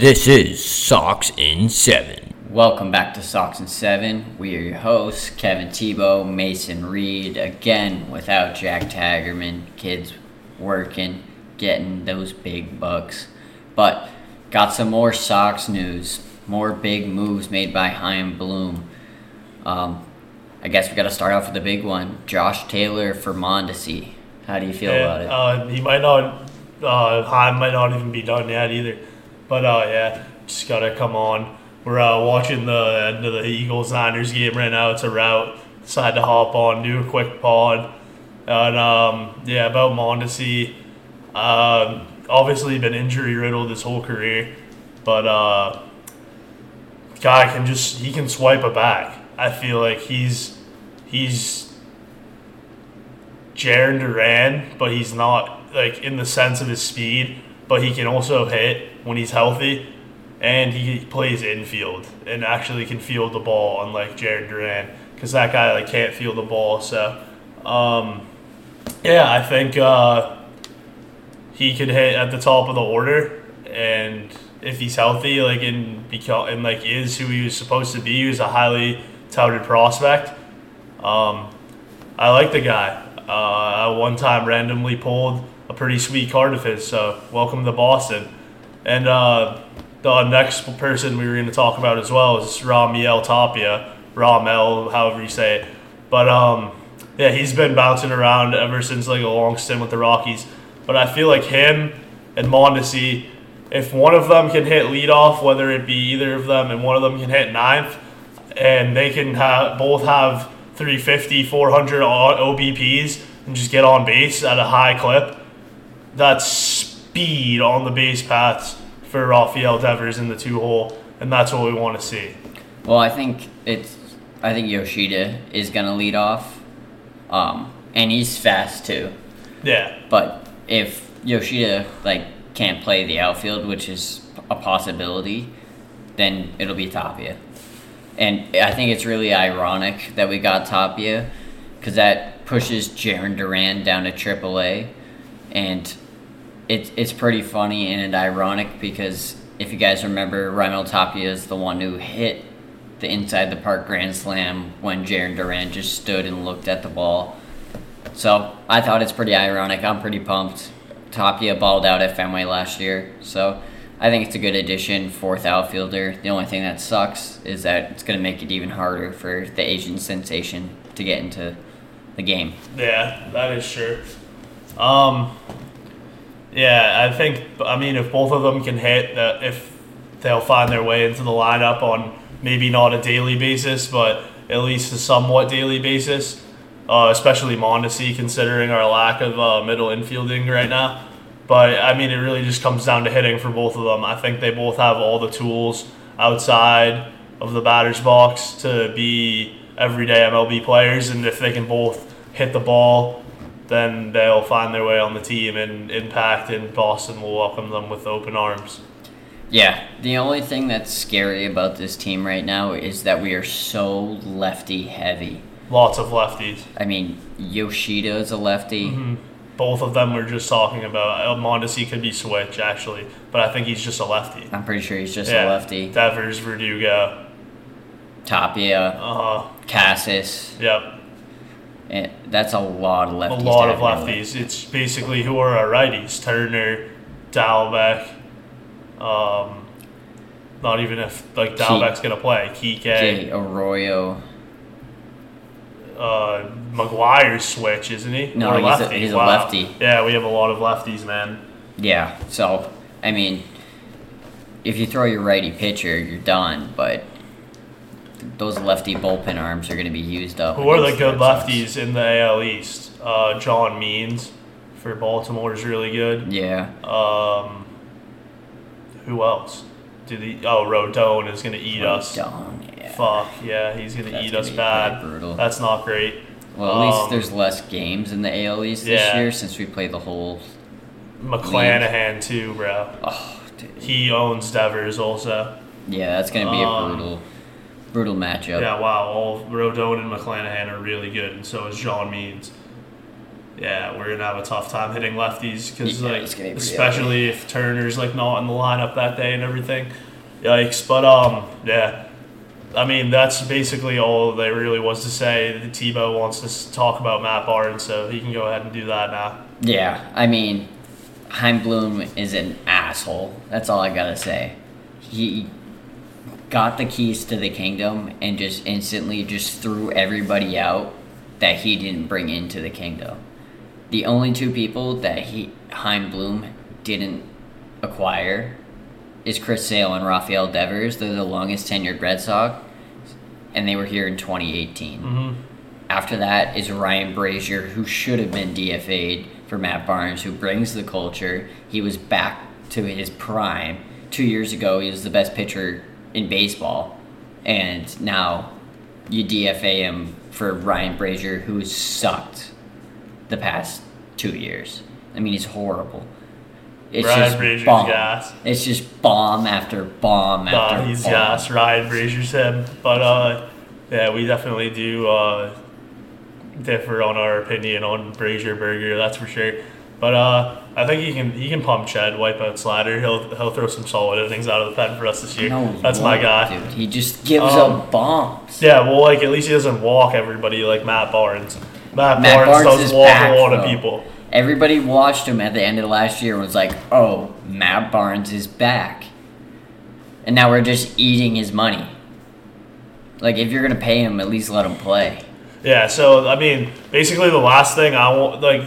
This is Sox in 7. Welcome back to Sox and Seven. We are your hosts, Kevin Tebo, Mason Reed, again without Jack Tagerman. Kids working, getting those big bucks. But got some more Sox news, more big moves made by Chaim Bloom. Um, I guess we got to start off with the big one. Josh Taylor for Mondesi. How do you feel about it? Uh, he might not, uh, Chaim might not even be done yet either. But uh, yeah, just gotta come on. We're uh, watching the end of the Eagles Niners game right now. It's a route. Decided to hop on, do a quick pod. And um, yeah, about Mondesi. Um, obviously been injury riddled his whole career, but uh, guy can just he can swipe a back. I feel like he's he's Jarren Duran, but he's not like in the sense of his speed, but he can also hit when he's healthy, and he plays infield and actually can field the ball, unlike Jarren Duran, because that guy like can't field the ball. So, um, yeah, I think uh, he could hit at the top of the order, and if he's healthy, like and become and like is who he was supposed to be, he was a highly touted prospect. Um, I like the guy. Uh, I one time randomly pulled pretty sweet card of his, so welcome to Boston. And uh, the next person we were going to talk about as well is Raimel Tapia, Ramel, however you say it. But um, yeah, he's been bouncing around ever since like a long stint with the Rockies. But I feel like him and Mondesi, if one of them can hit leadoff, whether it be either of them, and one of them can hit ninth, and they can have both have 350, 400 OBPs and just get on base at a high clip, that's speed on the base paths for Rafael Devers in the two hole, and that's what we want to see. Well, I think it's. I think Yoshida is gonna lead off, um, and he's fast too. Yeah. But if Yoshida like can't play the outfield, which is a possibility, then it'll be Tapia. And I think it's really ironic that we got Tapia, because that pushes Jarren Duran down to AAA, and it's it's pretty funny and ironic because if you guys remember, Raimel Tapia is the one who hit the inside the park grand slam when Jarren Duran just stood and looked at the ball. So I thought it's pretty ironic. I'm pretty pumped. Tapia balled out at Fenway last year, so I think it's a good addition, fourth outfielder. The only thing that sucks is that it's going to make it even harder for the Asian sensation to get into the game. Yeah, that is true. Um, yeah, I think. I mean, if both of them can hit, that if they'll find their way into the lineup on maybe not a daily basis, but at least a somewhat daily basis, uh, especially Mondesi, considering our lack of uh, middle infielding right now. But I mean, it really just comes down to hitting for both of them. I think they both have all the tools outside of the batter's box to be everyday MLB players, and if they can both hit the ball then they'll find their way on the team and impact, and Boston will welcome them with open arms. Yeah, the only thing that's scary about this team right now is that we are so lefty heavy. Lots of lefties. I mean, Yoshida is a lefty. Mm-hmm. Both of them we're just talking about. El Mondesi could be switch actually, but I think he's just a lefty. I'm pretty sure he's just yeah. a lefty. Devers, Verdugo, Tapia, uh huh, Casas. Yep. And that's a lot of lefties. A lot of lefties. It's basically who are our righties: Turner, Dalbec. Um, not even if like Dalbec's gonna play. Kike. Arroyo. Uh, McGuire's switch, isn't he? No, or he's. A, he's wow. a lefty. Yeah, we have a lot of lefties, man. Yeah, so I mean, if you throw your righty pitcher, you're done. But those lefty bullpen arms are going to be used up. Who are the good lefties in the AL East? Uh, John Means for Baltimore is really good. Yeah. Um, who else? Do the oh Rodon is going to eat Rodon, us. Yeah. Fuck yeah, he's going to eat us bad. Brutal. That's not great. Well, at Um, least there's less games in the AL East this yeah. year since we played the whole. McClanahan too, bro. Oh, dude. He owns Devers also. Yeah, that's going to be a Um, brutal, brutal matchup. Yeah, wow. All Rodon and McClanahan are really good, and so is John Means. yeah, we're gonna have a tough time hitting lefties because Yeah, like be especially if Turner's like not in the lineup that day and everything. Yikes! But um, yeah. I mean, that's basically all there really was to say. The Tebo wants to talk about Matt Barnes, so he can go ahead and do that now. Yeah, I mean, Chaim Bloom is an asshole. That's all I gotta say. He got the keys to the kingdom and just instantly just threw everybody out that he didn't bring into the kingdom. The only two people that he Chaim Bloom didn't acquire is Chris Sale and Rafael Devers. They're the longest tenured Red Sox, and they were here in 2018. hmm After that is Ryan Brasier, who should have been DFA'd for Matt Barnes, who brings the culture. He was back to his prime. Two years ago, he was the best pitcher in baseball. And now you DFA him for Ryan Brasier, who's sucked the past two years. I mean, he's horrible. It's Ryan just Brasier's bomb. gas. It's just bomb after bomb after Nah, he's bomb. gas. Ryan Brasier's him. But uh, yeah, we definitely do uh, differ on our opinion on Brasier Burger. That's for sure. But uh, I think he can he can pump Chad, wipe out Slider. He'll he'll throw some solid innings out of the pen for us this year. No, That's my guy. Dude, he just gives Um, up bombs. Yeah, well, like at least he doesn't walk everybody like Matt Barnes. Matt, Matt Barnes, Barnes does walk back, a lot of though. people. Everybody watched him at the end of last year and was like, "Oh, Matt Barnes is back," and now we're just eating his money. Like, if you're gonna pay him, at least let him play. Yeah, so I mean, basically the last thing I want, like,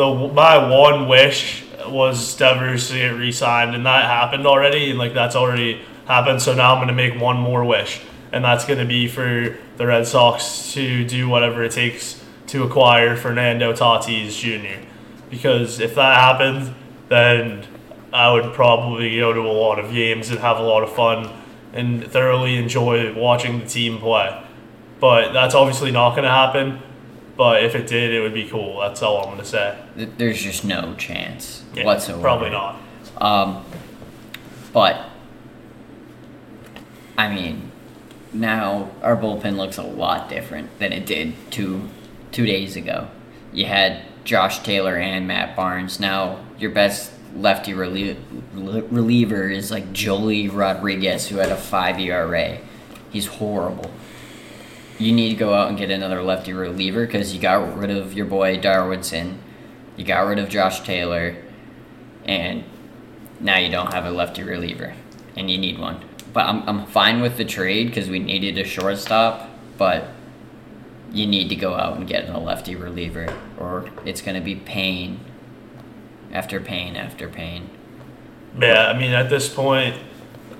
the my one wish was Devers to get re-signed, and that happened already, and like that's already happened. So now I'm gonna make one more wish, and that's gonna be for the Red Sox to do whatever it takes to acquire Fernando Tatis Jr. Because if that happened, then I would probably go to a lot of games and have a lot of fun and thoroughly enjoy watching the team play. But that's obviously not going to happen. But if it did, it would be cool. That's all I'm going to say. There's just no chance Yeah, whatsoever. Probably not. Um, but I mean, now our bullpen looks a lot different than it did two two days ago. You had Josh Taylor and Matt Barnes. Now your best lefty relie- reliever is like Joely Rodriguez, who had a five ERA. He's horrible. You need to go out and get another lefty reliever because you got rid of your boy Darwinzon. You got rid of Josh Taylor and now you don't have a lefty reliever, and you need one. But I'm, I'm fine with the trade because we needed a shortstop, but you need to go out and get a lefty reliever, or it's going to be pain after pain after pain. Yeah, I mean, at this point,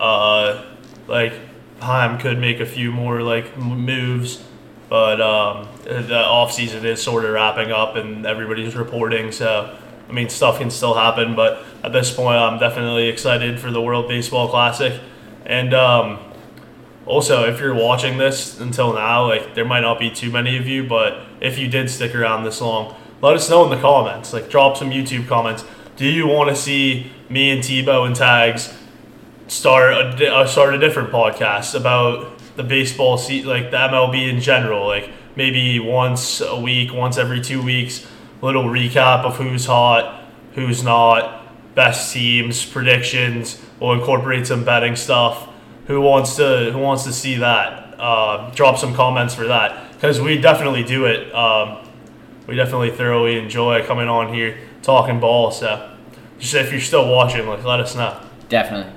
uh, like Chaim could make a few more like moves, but um, the off season is sort of wrapping up, and everybody's reporting. So, I mean, stuff can still happen. But at this point, I'm definitely excited for the World Baseball Classic, and um, also if you're watching this until now, like there might not be too many of you, but if you did stick around this long, let us know in the comments. Like, drop some YouTube comments. Do you want to see me and Tebo and Tags start a, uh, start a different podcast about the baseball se- like the MLB in general, like maybe once a week, once every two weeks, little recap of who's hot, who's not, best teams, predictions. We'll incorporate some betting stuff. Who wants to Who wants to see that? Uh, drop some comments for that because we definitely do it. Um, we definitely thoroughly enjoy coming on here talking ball. So just if you're still watching, like let us know. Definitely.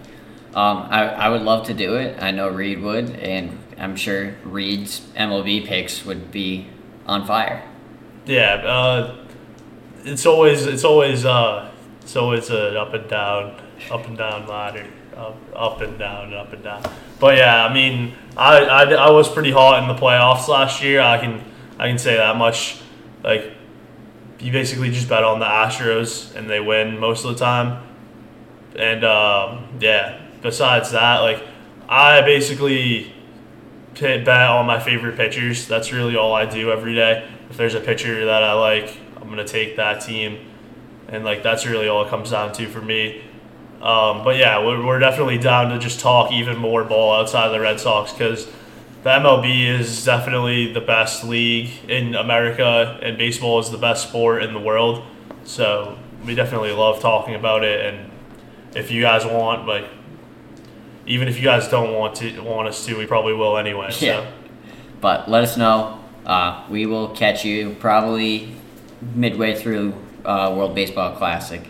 Um, I, I would love to do it. I know Reed would, and I'm sure Reed's MLB picks would be on fire. Yeah, uh, it's always it's always uh, it's always an up and down, up and down ladder, up, up and down, up and down. But yeah, I mean, I, I, I was pretty hot in the playoffs last year. I can I can say that much. Like, you basically just bet on the Astros and they win most of the time. And um, yeah, besides that, like I basically bet on my favorite pitchers. That's really all I do every day. If there's a pitcher that I like, I'm gonna take that team, and like that's really all it comes down to for me. Um, but yeah, we're, we're definitely down to just talk even more ball outside of the Red Sox because the MLB is definitely the best league in America, and baseball is the best sport in the world. So we definitely love talking about it. And if you guys want, like, even if you guys don't want to want us to, we probably will anyway. So. Yeah. But let us know. Uh, we will catch you probably midway through uh, World Baseball Classic.